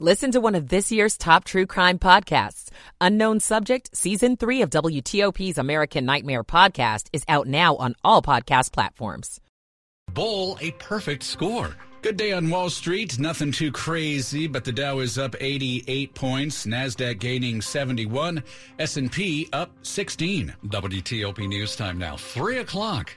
Listen to one of this year's top true crime podcasts. Unknown Subject, Season 3 of WTOP's American Nightmare podcast is out now on all podcast platforms. Bowl a perfect score. Good day on Wall Street. Nothing too crazy, but the Dow is up 88 points, Nasdaq gaining 71, S&P up 16. WTOP News Time now, 3 o'clock.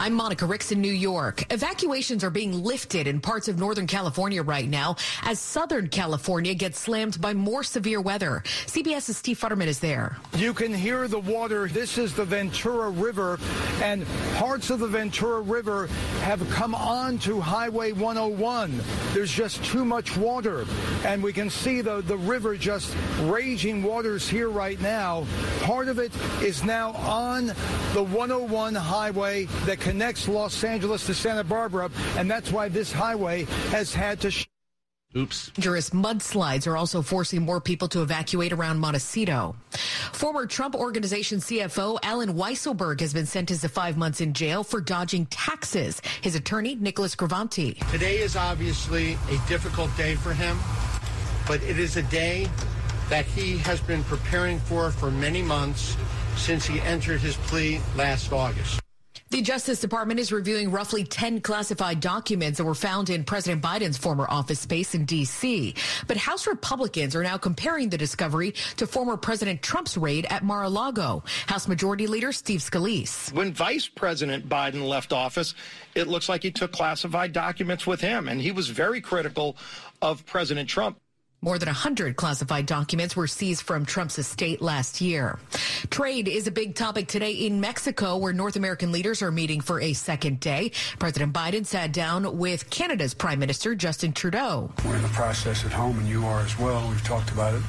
I'm Monica Ricks in New York. Evacuations are being lifted in parts of Northern California right now as Southern California gets slammed by more severe weather. CBS's Steve Futterman is there. You can hear the water. This is the Ventura River, and parts of the Ventura River have come on to Highway 101. There's just too much water, and we can see the, the river just raging waters here right now. Part of it is now on the 101 highway that connects Los Angeles to Santa Barbara, and that's why this highway has had to. Sh- Oops. Dangerous mudslides are also forcing more people to evacuate around Montecito. Former Trump Organization CFO Alan Weisselberg has been sentenced to five months in jail for dodging taxes. His attorney, Nicholas Gravante. Today is obviously a difficult day for him, but it is a day that he has been preparing for for many months since he entered his plea last August. The Justice Department is reviewing roughly 10 classified documents that were found in President Biden's former office space in D.C. But House Republicans are now comparing the discovery to former President Trump's raid at Mar-a-Lago. House Majority Leader Steve Scalise. When Vice President Biden left office, it looks like he took classified documents with him, and he was very critical of President Trump. More than 100 classified documents were seized from Trump's estate last year. Trade is a big topic today in Mexico, where North American leaders are meeting for a second day. President Biden sat down with Canada's Prime Minister Justin Trudeau. We're in the process at home, and you are as well. We've talked about it,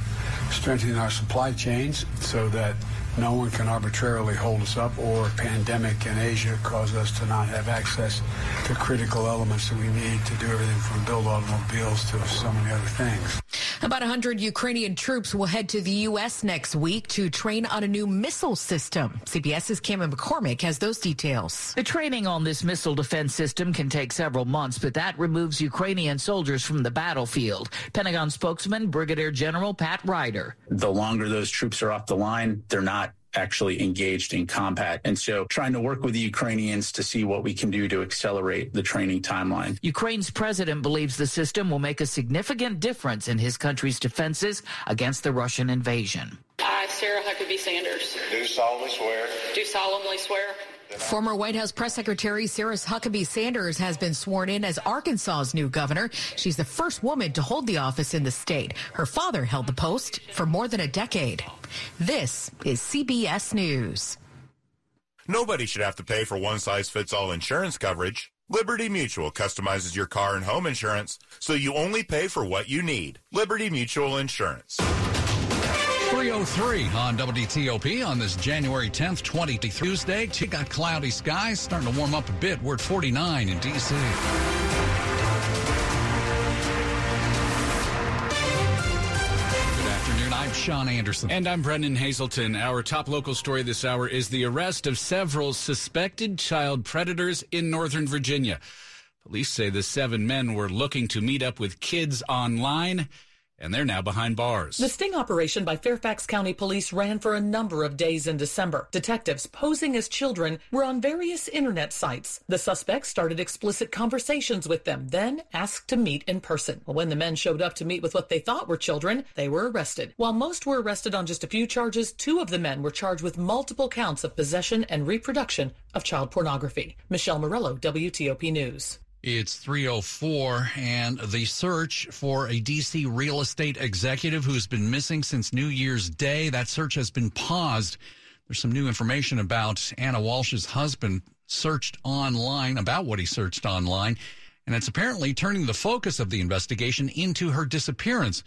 strengthening our supply chains so that no one can arbitrarily hold us up or a pandemic in Asia cause us to not have access to critical elements that we need to do everything from build automobiles to so many other things. About 100 Ukrainian troops will head to the U.S. next week to train on a new missile system. CBS's Cameron McCormick has those details. The training on this missile defense system can take several months, but that removes Ukrainian soldiers from the battlefield. Pentagon spokesman Brigadier General Pat Ryder. The longer those troops are off the line, they're not actually engaged in combat. And so trying to work with the Ukrainians to see what we can do to accelerate the training timeline. Ukraine's president believes the system will make a significant difference in his country's defenses against the Russian invasion. I, Sarah Huckabee Sanders. Do solemnly swear. Do solemnly swear. Former White House press secretary Sarah Huckabee Sanders has been sworn in as Arkansas's new governor. She's the first woman to hold the office in the state. Her father held the post for more than a decade. This is CBS News. Nobody should have to pay for one size fits all insurance coverage. Liberty Mutual customizes your car and home insurance so you only pay for what you need. Liberty Mutual Insurance. 303 on WTOP on this January 10th, 20 Tuesday. We got cloudy skies starting to warm up a bit. We're at 49 in D.C. Good afternoon. I'm Sean Anderson. And I'm Brendan Hazelton. Our top local story this hour is the arrest of several suspected child predators in Northern Virginia. Police say the seven men were looking to meet up with kids online and they're now behind bars. The sting operation by Fairfax County Police ran for a number of days in December. Detectives posing as children were on various internet sites. The suspects started explicit conversations with them, then asked to meet in person. When the men showed up to meet with what they thought were children, they were arrested. While most were arrested on just a few charges, two of the men were charged with multiple counts of possession and reproduction of child pornography. Michelle Murillo, WTOP News. It's 304 and the search for a DC real estate executive who's been missing since New Year's Day. That search has been paused. There's some new information about Anna Walsh's husband searched online about what he searched online. And it's apparently turning the focus of the investigation into her disappearance.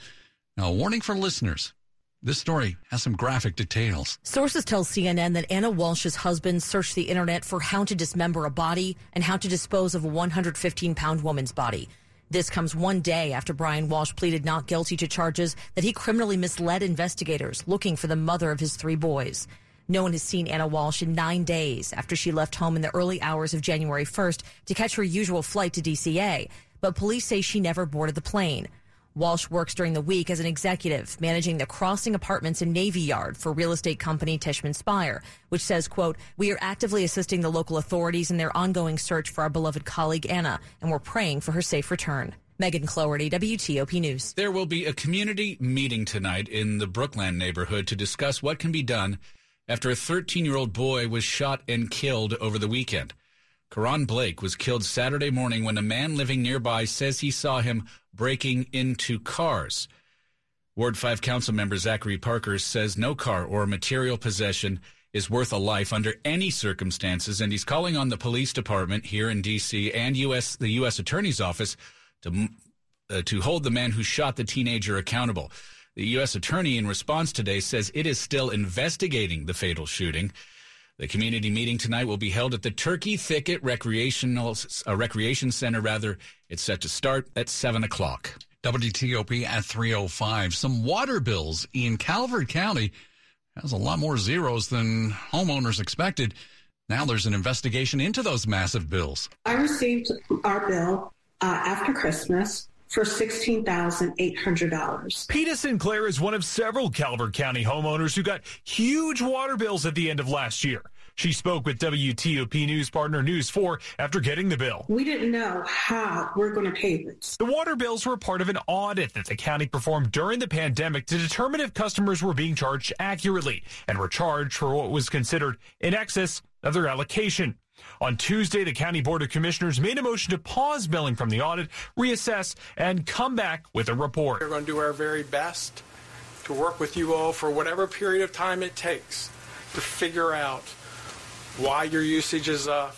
Now, a warning for listeners. This story has some graphic details. Sources tell CNN that Anna Walsh's husband searched the internet for how to dismember a body and how to dispose of a 115 pound woman's body. This comes one day after Brian Walsh pleaded not guilty to charges that he criminally misled investigators looking for the mother of his three boys. No one has seen Anna Walsh in nine days after she left home in the early hours of January 1st to catch her usual flight to DCA. But police say she never boarded the plane. Walsh works during the week as an executive managing the Crossing Apartments in Navy Yard for real estate company Tishman Speyer, which says, quote, we are actively assisting the local authorities in their ongoing search for our beloved colleague Anna, and we're praying for her safe return. Megan Cloherty, WTOP News. There will be a community meeting tonight in the Brookland neighborhood to discuss what can be done after a 13 year old boy was shot and killed over the weekend. Karon Blake was killed Saturday morning when a man living nearby says he saw him breaking into cars. Ward 5 council member Zachary Parker says no car or material possession is worth a life under any circumstances, and he's calling on the police department here in D.C. and U.S. the U.S. Attorney's Office to uh, to hold the man who shot the teenager accountable. The U.S. Attorney, in response today, says it is still investigating the fatal shooting. The community meeting tonight will be held at the Turkey Thicket Recreational uh, Recreation Center. Rather, it's set to start at seven o'clock. WTOP at 305. Some water bills in Calvert County has a lot more zeros than homeowners expected. Now there's an investigation into those massive bills. I received our bill uh, after Christmas for $16,800. Peta Sinclair is one of several Calvert County homeowners who got huge water bills at the end of last year. She spoke with WTOP news partner News 4 after getting the bill. We didn't know how we're going to pay this. The water bills were part of an audit that the county performed during the pandemic to determine if customers were being charged accurately and were charged for what was considered in excess of their allocation. On Tuesday, the County Board of Commissioners made a motion to pause billing from the audit, reassess, and come back with a report. We're going to do our very best to work with you all for whatever period of time it takes to figure out why your usage is up,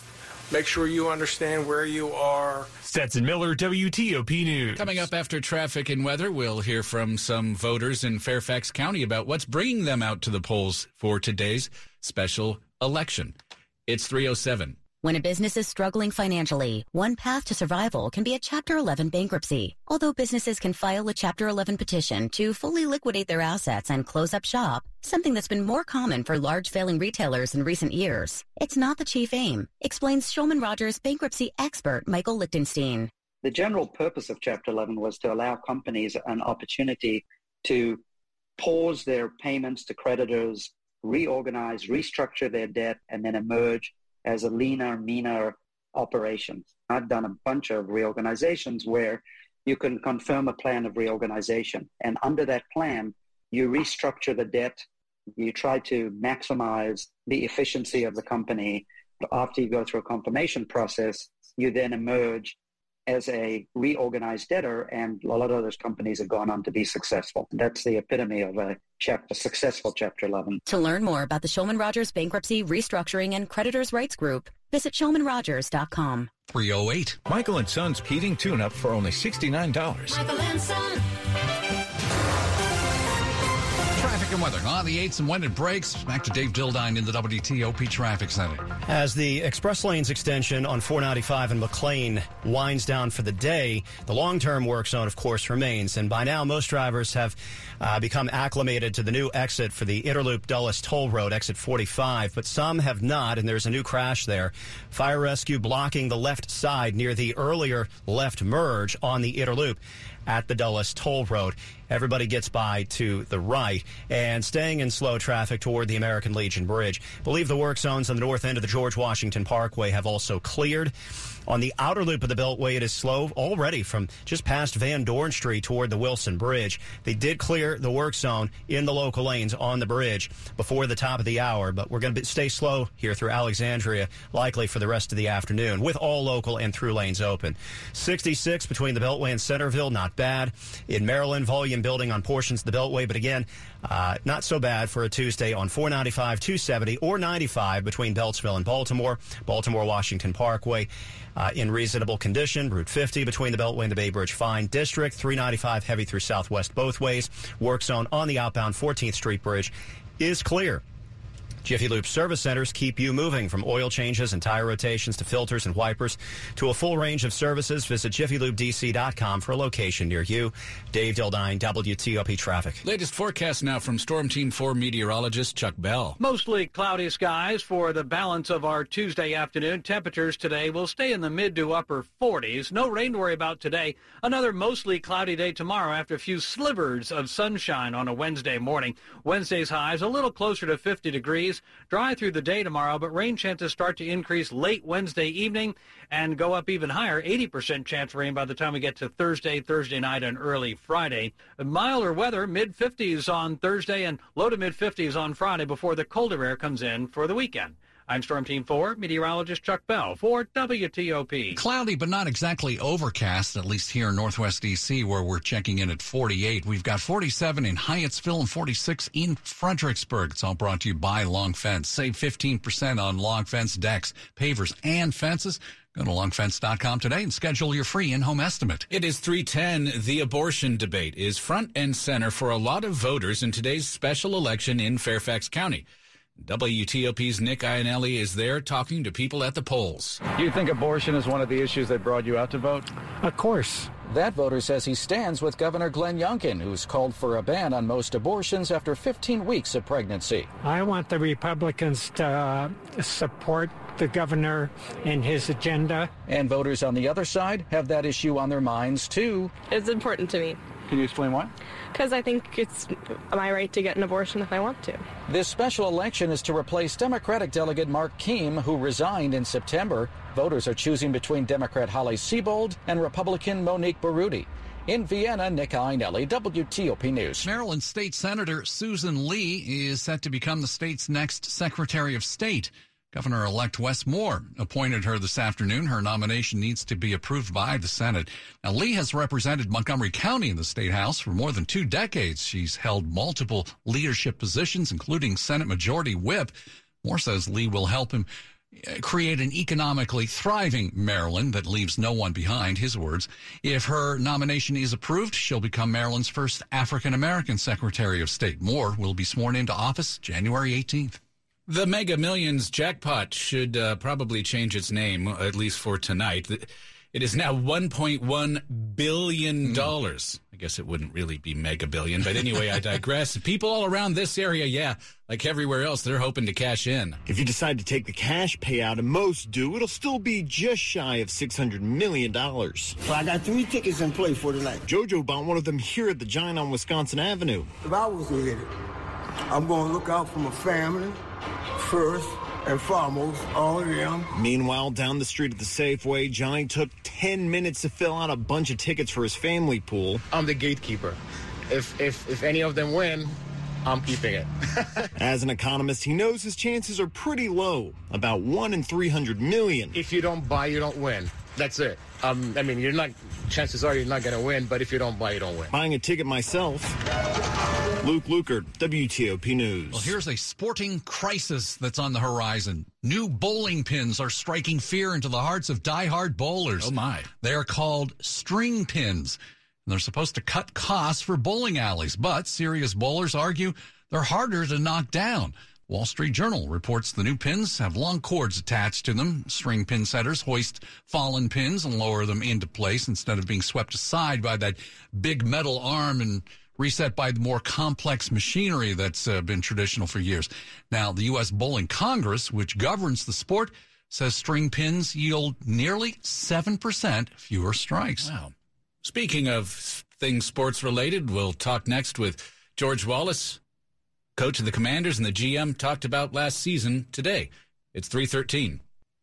make sure you understand where you are. Stetson Miller, WTOP News. Coming up after traffic and weather, we'll hear from some voters in Fairfax County about what's bringing them out to the polls for today's special election. It's 307. When a business is struggling financially, one path to survival can be a Chapter 11 bankruptcy. Although businesses can file a Chapter 11 petition to fully liquidate their assets and close up shop, something that's been more common for large failing retailers in recent years, it's not the chief aim, explains Shulman Rogers bankruptcy expert Michael Lichtenstein. The general purpose of Chapter 11 was to allow companies an opportunity to pause their payments to creditors, reorganize, restructure their debt, and then emerge as a leaner, meaner operation. I've done a bunch of reorganizations where you can confirm a plan of reorganization. And under that plan, you restructure the debt, you try to maximize the efficiency of the company. After you go through a confirmation process, you then emerge as a reorganized debtor, and a lot of those companies have gone on to be successful. That's the epitome of a chapter, successful Chapter 11. To learn more about the Shulman Rogers Bankruptcy, Restructuring, and Creditors' Rights Group, visit shulmanrogers.com. 308. Michael and Son's heating tune-up for only $69. Michael and Son. And weather on the 8s and when it breaks. Back to Dave Dildine in the WTOP Traffic Center. As the express lanes extension on 495 and McLean winds down for the day, the long term work zone, of course, remains. And by now, most drivers have uh, become acclimated to the new exit for the Inner Loop Dulles Toll Road, exit 45, but some have not, and there's a new crash there. Fire rescue blocking the left side near the earlier left merge on the Inner Loop at the Dulles Toll Road. Everybody gets by to the right and staying in slow traffic toward the American Legion Bridge. Believe the work zones on the north end of the George Washington Parkway have also cleared. On the outer loop of the Beltway, it is slow already from just past Van Dorn Street toward the Wilson Bridge. They did clear the work zone in the local lanes on the bridge before the top of the hour, but we're going to stay slow here through Alexandria, likely for the rest of the afternoon, with all local and through lanes open. 66 between the Beltway and Centreville, not bad. In Maryland, volume building on portions of the Beltway, but again, uh, not so bad for a Tuesday on 495, 270, or 95 between Beltsville and Baltimore, Baltimore Washington Parkway. Uh, in reasonable condition. Route 50 between the Beltway and the Bay Bridge Fine District. 395 heavy through Southwest both ways. Work zone on the outbound 14th Street Bridge is clear. Jiffy Lube service centers keep you moving from oil changes and tire rotations to filters and wipers to a full range of services. Visit jiffylubedc.com for a location near you. Dave Dildine, WTOP Traffic. Latest forecast now from Storm Team 4 meteorologist Chuck Bell. Mostly cloudy skies for the balance of our Tuesday afternoon. Temperatures today will stay in the mid to upper 40s. No rain to worry about today. Another mostly cloudy day tomorrow after a few slivers of sunshine on a Wednesday morning. Wednesday's highs a little closer to 50 degrees. Dry through the day tomorrow, but rain chances start to increase late Wednesday evening and go up even higher. 80% chance of rain by the time we get to Thursday, Thursday night, and early Friday. Milder weather, mid 50s on Thursday and low to mid 50s on Friday before the colder air comes in for the weekend. I'm Storm Team 4 meteorologist Chuck Bell for WTOP. Cloudy, but not exactly overcast, at least here in Northwest D.C., where we're checking in at 48. We've got 47 in Hyattsville and 46 in Fredericksburg. It's all brought to you by Long Fence. Save 15% on Long Fence decks, pavers, and fences. Go to longfence.com today and schedule your free in-home estimate. It is 310. The abortion debate is front and center for a lot of voters in today's special election in Fairfax County. WTOP's Nick Iannelli is there talking to people at the polls. Do you think abortion is one of the issues that brought you out to vote? Of course. That voter says he stands with Governor Glenn Youngkin, who's called for a ban on most abortions after 15 weeks of pregnancy. I want the Republicans to uh, support the governor and his agenda. And voters on the other side have that issue on their minds, too. It's important to me. Can you explain why? Because I think it's my right to get an abortion if I want to. This special election is to replace Democratic delegate Mark Keam, who resigned in September. Voters are choosing between Democrat Holly Seibold and Republican Monique Baroudi. In Vienna, Nick Iannelli, WTOP News. Maryland State Senator Susan Lee is set to become the state's next Secretary of State. Governor elect Wes Moore appointed her this afternoon. Her nomination needs to be approved by the Senate. Now, Lee has represented Montgomery County in the State House for more than two decades. She's held multiple leadership positions, including Senate Majority Whip. Moore says Lee will help him uh, create an economically thriving Maryland that leaves no one behind, his words. If her nomination is approved, she'll become Maryland's first African American Secretary of State. Moore will be sworn into office January 18th. The Mega Millions jackpot should uh, probably change its name, at least for tonight. It is now $1.1 billion. Mm. I guess it wouldn't really be mega billion, but anyway, I digress. People all around this area, yeah, like everywhere else, they're hoping to cash in. If you decide to take the cash payout, and most do, it'll still be just shy of $600 million. Well, I got three tickets in play for tonight. JoJo bought one of them here at the Giant on Wisconsin Avenue. If I was to hit it, I'm going to look out for my family first and foremost, all of them. Meanwhile, down the street at the Safeway, Johnny took 10 minutes to fill out a bunch of tickets for his family pool. I'm the gatekeeper. If, if, if any of them win, I'm keeping it. As an economist, he knows his chances are pretty low, about 1 in 300 million. If you don't buy, you don't win. That's it. Um, I mean, you're not. Chances are you're not going to win, but if you don't buy, you don't win. Buying a ticket myself. Luke Lukert, WTOP News. Well, here's a sporting crisis that's on the horizon. New bowling pins are striking fear into the hearts of die-hard bowlers. Oh my! They are called string pins. And they're supposed to cut costs for bowling alleys, but serious bowlers argue they're harder to knock down. Wall Street Journal reports the new pins have long cords attached to them. String pin setters hoist fallen pins and lower them into place instead of being swept aside by that big metal arm and reset by the more complex machinery that's uh, been traditional for years. Now, the U.S. Bowling Congress, which governs the sport, says string pins yield nearly 7% fewer strikes. Wow. Speaking of things sports related, we'll talk next with George Wallace, coach of the Commanders and the GM talked about last season today. It's 313.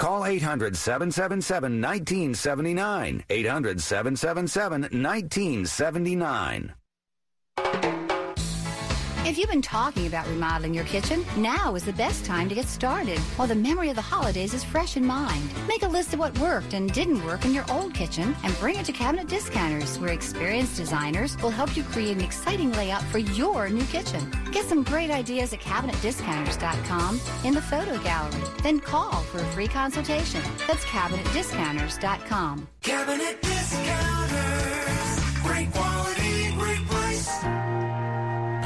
Call 800 777 1979. 800 777 1979. If you've been talking about remodeling your kitchen, now is the best time to get started while the memory of the holidays is fresh in mind. Make a list of what worked and didn't work in your old kitchen and bring it to Cabinet Discounters, where experienced designers will help you create an exciting layout for your new kitchen. Get some great ideas at CabinetDiscounters.com in the photo gallery. Then call for a free consultation. That's CabinetDiscounters.com. Cabinet Discounters.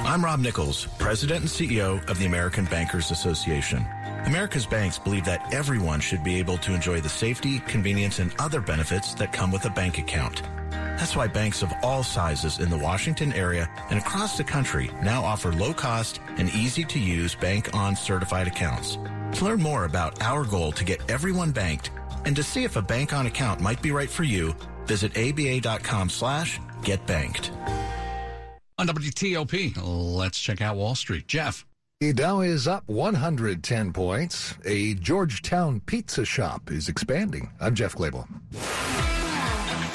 I'm Rob Nichols, President and CEO of the American Bankers Association. America's banks believe that everyone should be able to enjoy the safety, convenience, and other benefits that come with a bank account. That's why banks of all sizes in the Washington area and across the country now offer low cost and easy to use bank on certified accounts. To learn more about our goal to get everyone banked and to see if a bank on account might be right for you, visit aba.com slash get banked. On WTOP, let's check out Wall Street. Jeff. The Dow is up 110 points. A Georgetown pizza shop is expanding. I'm Jeff Clabaugh.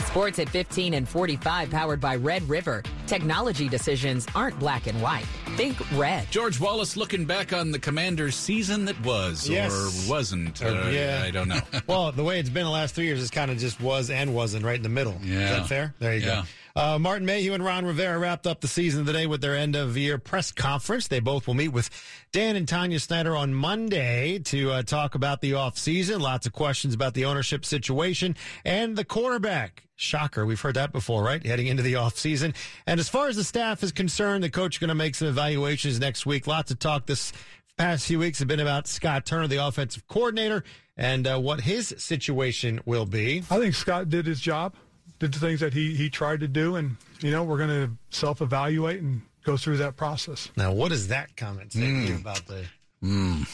Sports at 15 and 45, powered by Red River. Technology decisions aren't black and white. Think red. George Wallace looking back on the Commander's season that was Yes. or wasn't. Uh, Uh, yeah. I don't know. well, the way it's been the last three years is kind of just was and wasn't right in the middle. Is Yeah. that fair? There you Yeah. go. Uh, Martin Mayhew and Ron Rivera wrapped up the season today with their end of year press conference. They both will meet with Dan and Tanya Snyder on Monday to uh, talk about the offseason. Lots of questions about the ownership situation and the quarterback. Shocker. We've heard that before, right? Heading into the offseason. And as far as the staff is concerned, the coach is going to make some evaluations next week. Lots of talk this past few weeks have been about Scott Turner, the offensive coordinator, and uh, what his situation will be. I think Scott did his job, did the things that he, he tried to do, and, you know, we're going to self evaluate and go through that process. Now, what does that comment say Mm. about the? Mm.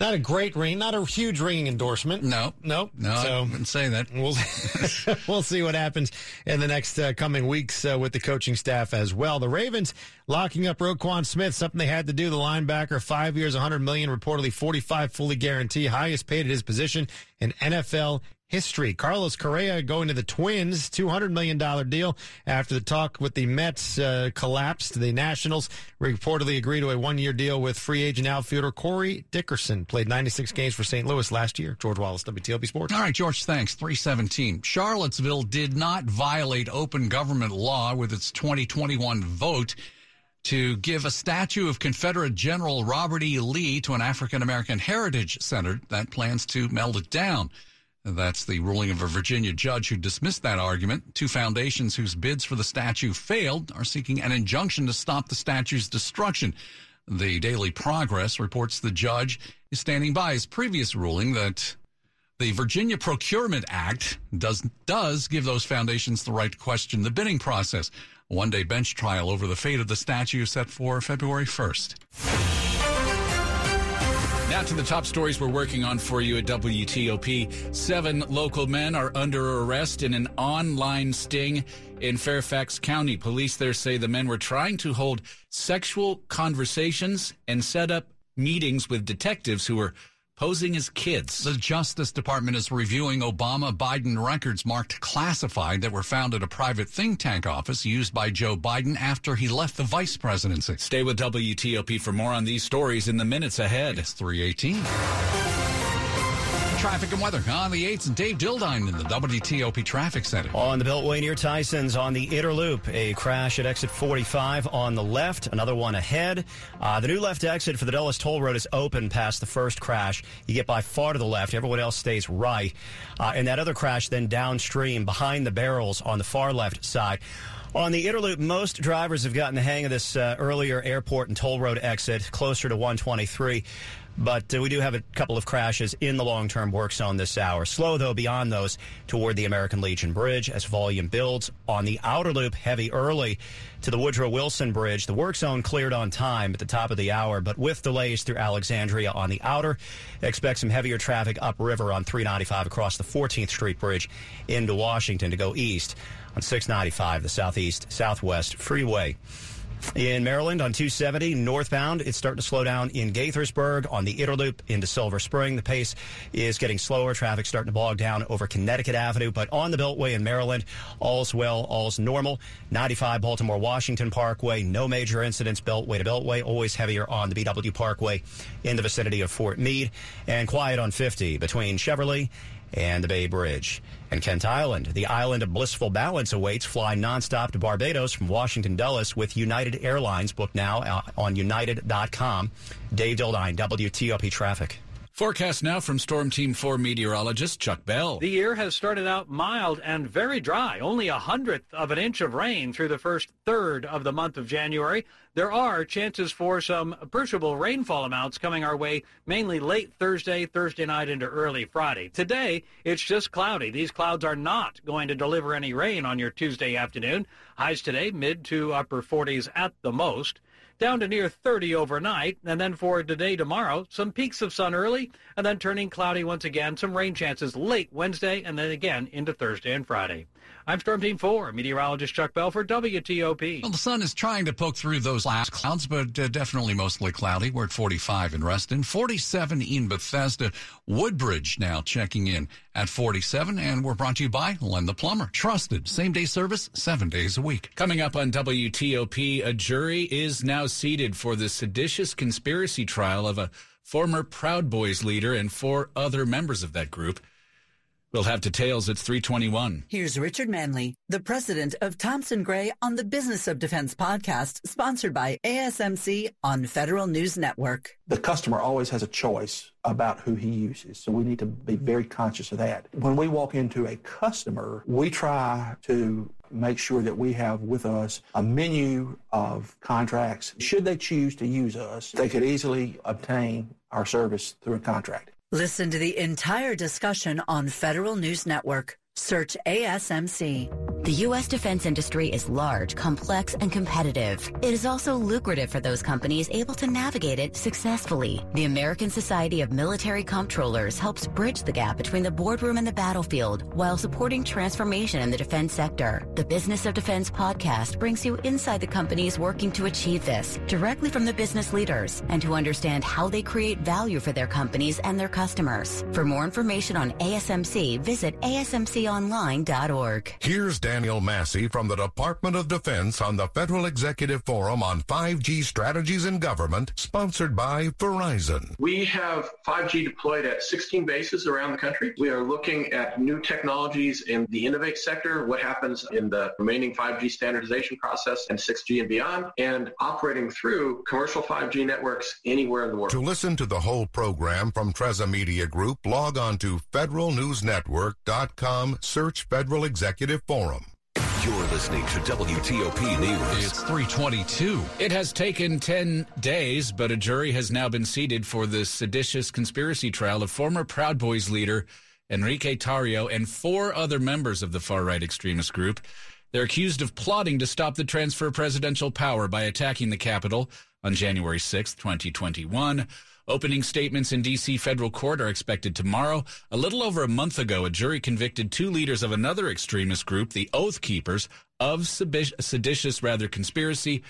Not a great ring, not a huge ringing endorsement. No, nope. No, I so wouldn't say that. We'll we'll see what happens in the next uh, coming weeks uh, with the coaching staff as well. The Ravens locking up Roquan Smith, something they had to do. The linebacker, five years, 100 million, reportedly 45 fully guaranteed, highest paid at his position in NFL history. Carlos Correa going to the Twins, $200 million deal after the talk with the Mets uh, collapsed. The Nationals reportedly agreed to a one year deal with free agent outfielder Corey Dickerson. Played 96 games for St. Louis last year. George Wallace, WTOP Sports. All right, George, thanks. 317. Charlottesville did not violate open government law with its 2021 vote to give a statue of Confederate General Robert E. Lee to an African American Heritage Center that plans to melt it down. That's the ruling of a Virginia judge who dismissed that argument. Two foundations whose bids for the statue failed are seeking an injunction to stop the statue's destruction. The Daily Progress reports the judge is standing by his previous ruling that the Virginia Procurement Act does does give those foundations the right to question the bidding process. A one-day bench trial over the fate of the statue set for February 1st. Now to the top stories we're working on for you at WTOP. Seven local men are under arrest in an online sting in Fairfax County. Police there say the men were trying to hold sexual conversations and set up meetings with detectives who were posing as kids. The Justice Department is reviewing Obama Biden records marked classified that were found at a private think tank office used by Joe Biden after he left the vice presidency. Stay with WTOP for more on these stories in the minutes ahead. It's 318. Traffic and weather on the 8th. Dave Dildine in the WTOP Traffic Center. On the Beltway near Tyson's on the Inner Loop, a crash at exit 45 on the left, another one ahead. Uh, the new left exit for the Dulles Toll Road is open past the first crash. You get by far to the left, everyone else stays right. Uh, and that other crash then downstream behind the barrels on the far left side. On the Inner Loop, most drivers have gotten the hang of this uh, earlier airport and toll road exit closer to 123. But uh, we do have a couple of crashes in the long term work zone this hour. Slow, though, beyond those toward the American Legion Bridge as volume builds. On the outer loop, heavy early to the Woodrow Wilson Bridge. The work zone cleared on time at the top of the hour, but with delays through Alexandria on the outer. Expect some heavier traffic upriver on 395 across the 14th Street Bridge into Washington to go east on 695, the Southeast Southwest Freeway. In Maryland on 270 northbound, it's starting to slow down in Gaithersburg on the Inner Loop into Silver Spring. The pace is getting slower. Traffic starting to bog down over Connecticut Avenue, but on the Beltway in Maryland, all's well, all's normal. 95 Baltimore Washington Parkway, no major incidents. Beltway to Beltway, always heavier on the BW Parkway in the vicinity of Fort Meade, and quiet on 50 between Cheverly and the Bay Bridge. And Kent Island, the island of blissful balance awaits. Fly nonstop to Barbados from Washington Dulles with United Airlines. Book now uh, on united.com. Dave Dildine, WTOP Traffic. Forecast now from Storm Team 4 meteorologist Chuck Bell. The year has started out mild and very dry. Only a hundredth of an inch of rain through the first third of the month of January. There are chances for some appreciable rainfall amounts coming our way, mainly late Thursday, Thursday night into early Friday. Today, it's just cloudy. These clouds are not going to deliver any rain on your Tuesday afternoon. Highs today, mid to upper 40s at the most down to near 30 overnight. And then for today, tomorrow, some peaks of sun early and then turning cloudy once again. Some rain chances late Wednesday and then again into Thursday and Friday. I'm Storm Team 4, meteorologist Chuck Belford, WTOP. Well, the sun is trying to poke through those last clouds, but uh, definitely mostly cloudy. We're at 45 in Reston, 47 in Bethesda. Woodbridge now checking in at 47, and we're brought to you by Len the Plumber. Trusted, same day service, seven days a week. Coming up on WTOP, a jury is now seated for the seditious conspiracy trial of a former Proud Boys leader and four other members of that group. We'll have details at 321. Here's Richard Manley, the president of Thompson Gray on the Business of Defense podcast, sponsored by ASMC on Federal News Network. The customer always has a choice about who he uses, so we need to be very conscious of that. When we walk into a customer, we try to make sure that we have with us a menu of contracts. Should they choose to use us, they could easily obtain our service through a contract. Listen to the entire discussion on Federal News Network. Search ASMC. The U.S. defense industry is large, complex, and competitive. It is also lucrative for those companies able to navigate it successfully. The American Society of Military Comptrollers helps bridge the gap between the boardroom and the battlefield while supporting transformation in the defense sector. The Business of Defense podcast brings you inside the companies working to achieve this, directly from the business leaders, and to understand how they create value for their companies and their customers. For more information on ASMC, visit asmconline.org. Here's Daniel Massey from the Department of Defense on the Federal Executive Forum on 5G Strategies in Government, sponsored by Verizon. We have 5G deployed at 16 bases around the country. We are looking at new technologies in the innovate sector, what happens in the remaining 5G standardization process and 6G and beyond, and operating through commercial 5G networks anywhere in the world. To listen to the whole program from Trezza Media Group, log on to federalnewsnetwork.com, search Federal Executive Forum. You're listening to WTOP News. It's 322. It has taken 10 days, but a jury has now been seated for the seditious conspiracy trial of former Proud Boys leader Enrique Tarrio and four other members of the far right extremist group. They're accused of plotting to stop the transfer of presidential power by attacking the Capitol on January 6, 2021. Opening statements in D.C. federal court are expected tomorrow. A little over a month ago, a jury convicted two leaders of another extremist group, the Oath Keepers, of seditious, rather, conspiracy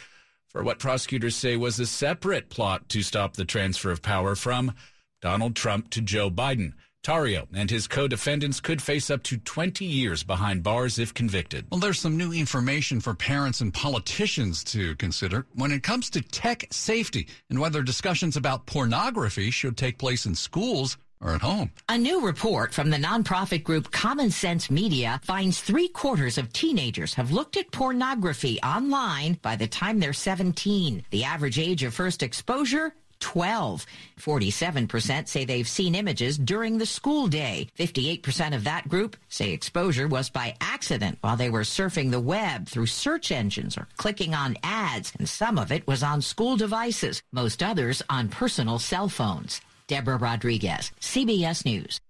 for what prosecutors say was a separate plot to stop the transfer of power from Donald Trump to Joe Biden. Tarrio and his co-defendants could face up to 20 years behind bars if convicted. Well, there's some new information for parents and politicians to consider when it comes to tech safety and whether discussions about pornography should take place in schools or at home. A new report from the nonprofit group Common Sense Media finds three quarters of teenagers have looked at pornography online by the time they're 17. The average age of first exposure 12. 47% say they've seen images during the school day. 58% of that group say exposure was by accident while they were surfing the web through search engines or clicking on ads, and some of it was on school devices, most others on personal cell phones. Deborah Rodriguez, CBS News.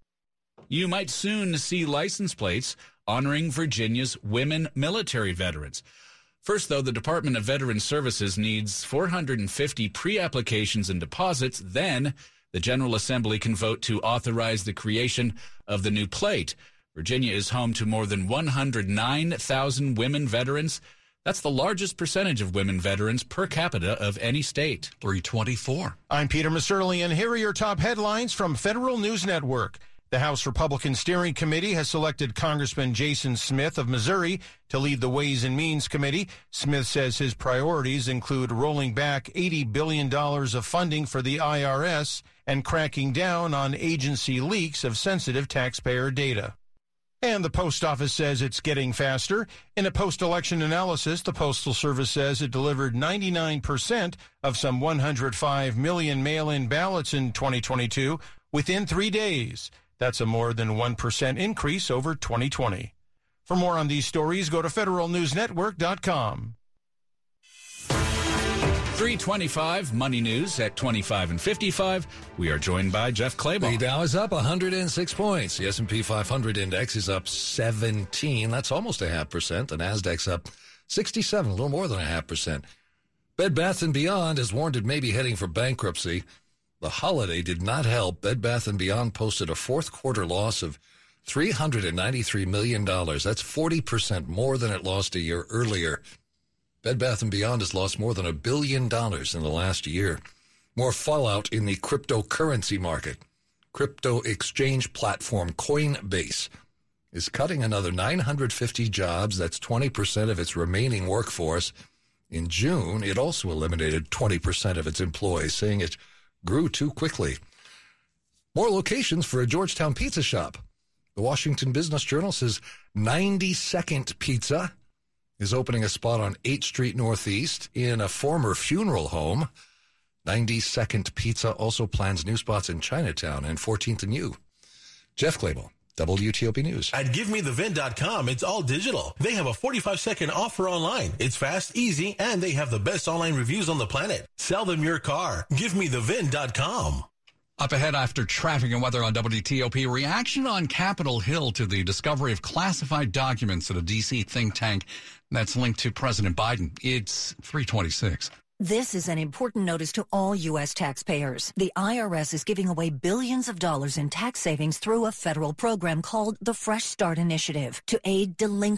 You might soon see license plates honoring Virginia's women military veterans. First, though, the Department of Veteran Services needs 450 pre applications and deposits. Then, the General Assembly can vote to authorize the creation of the new plate. Virginia is home to more than 109,000 women veterans. That's the largest percentage of women veterans per capita of any state. 324. I'm Peter Maserli, and here are your top headlines from Federal News Network. The House Republican Steering Committee has selected Congressman Jason Smith of Missouri to lead the Ways and Means Committee. Smith says his priorities include rolling back $80 billion of funding for the IRS and cracking down on agency leaks of sensitive taxpayer data. And the post office says it's getting faster. In a post election analysis, the Postal Service says it delivered 99% of some 105 million mail in ballots in 2022 within three days. That's a more than 1% increase over 2020. For more on these stories, go to federalnewsnetwork.com. 325 Money News at 25 and 55. We are joined by Jeff Clabaugh. The Dow is up 106 points. The S&P 500 index is up 17. That's almost a half percent. The Nasdaq's up 67, a little more than a half percent. Bed Bath & Beyond is warned it may be heading for bankruptcy. The holiday did not help. Bed Bath & Beyond posted a fourth quarter loss of $393 million. That's 40% more than it lost a year earlier. Bed Bath & Beyond has lost more than a billion dollars in the last year. More fallout in the cryptocurrency market. Crypto exchange platform Coinbase is cutting another 950 jobs. That's 20% of its remaining workforce. In June, it also eliminated 20% of its employees, saying it grew too quickly. More locations for a Georgetown pizza shop. The Washington Business Journal says 92nd Pizza is opening a spot on 8th Street Northeast in a former funeral home. 92nd Pizza also plans new spots in Chinatown and 14th and U. Jeff Clabaugh, WTOP News. At GiveMeTheVin.com, it's all digital. They have a 45 second offer online. It's fast, easy, and they have the best online reviews on the planet. Sell them your car. GiveMeTheVin.com. Up ahead after traffic and weather on WTOP, reaction on Capitol Hill to the discovery of classified documents at a D.C. think tank that's linked to President Biden. It's 326. This is an important notice to all U.S. taxpayers. The IRS is giving away billions of dollars in tax savings through a federal program called the Fresh Start Initiative to aid delinquent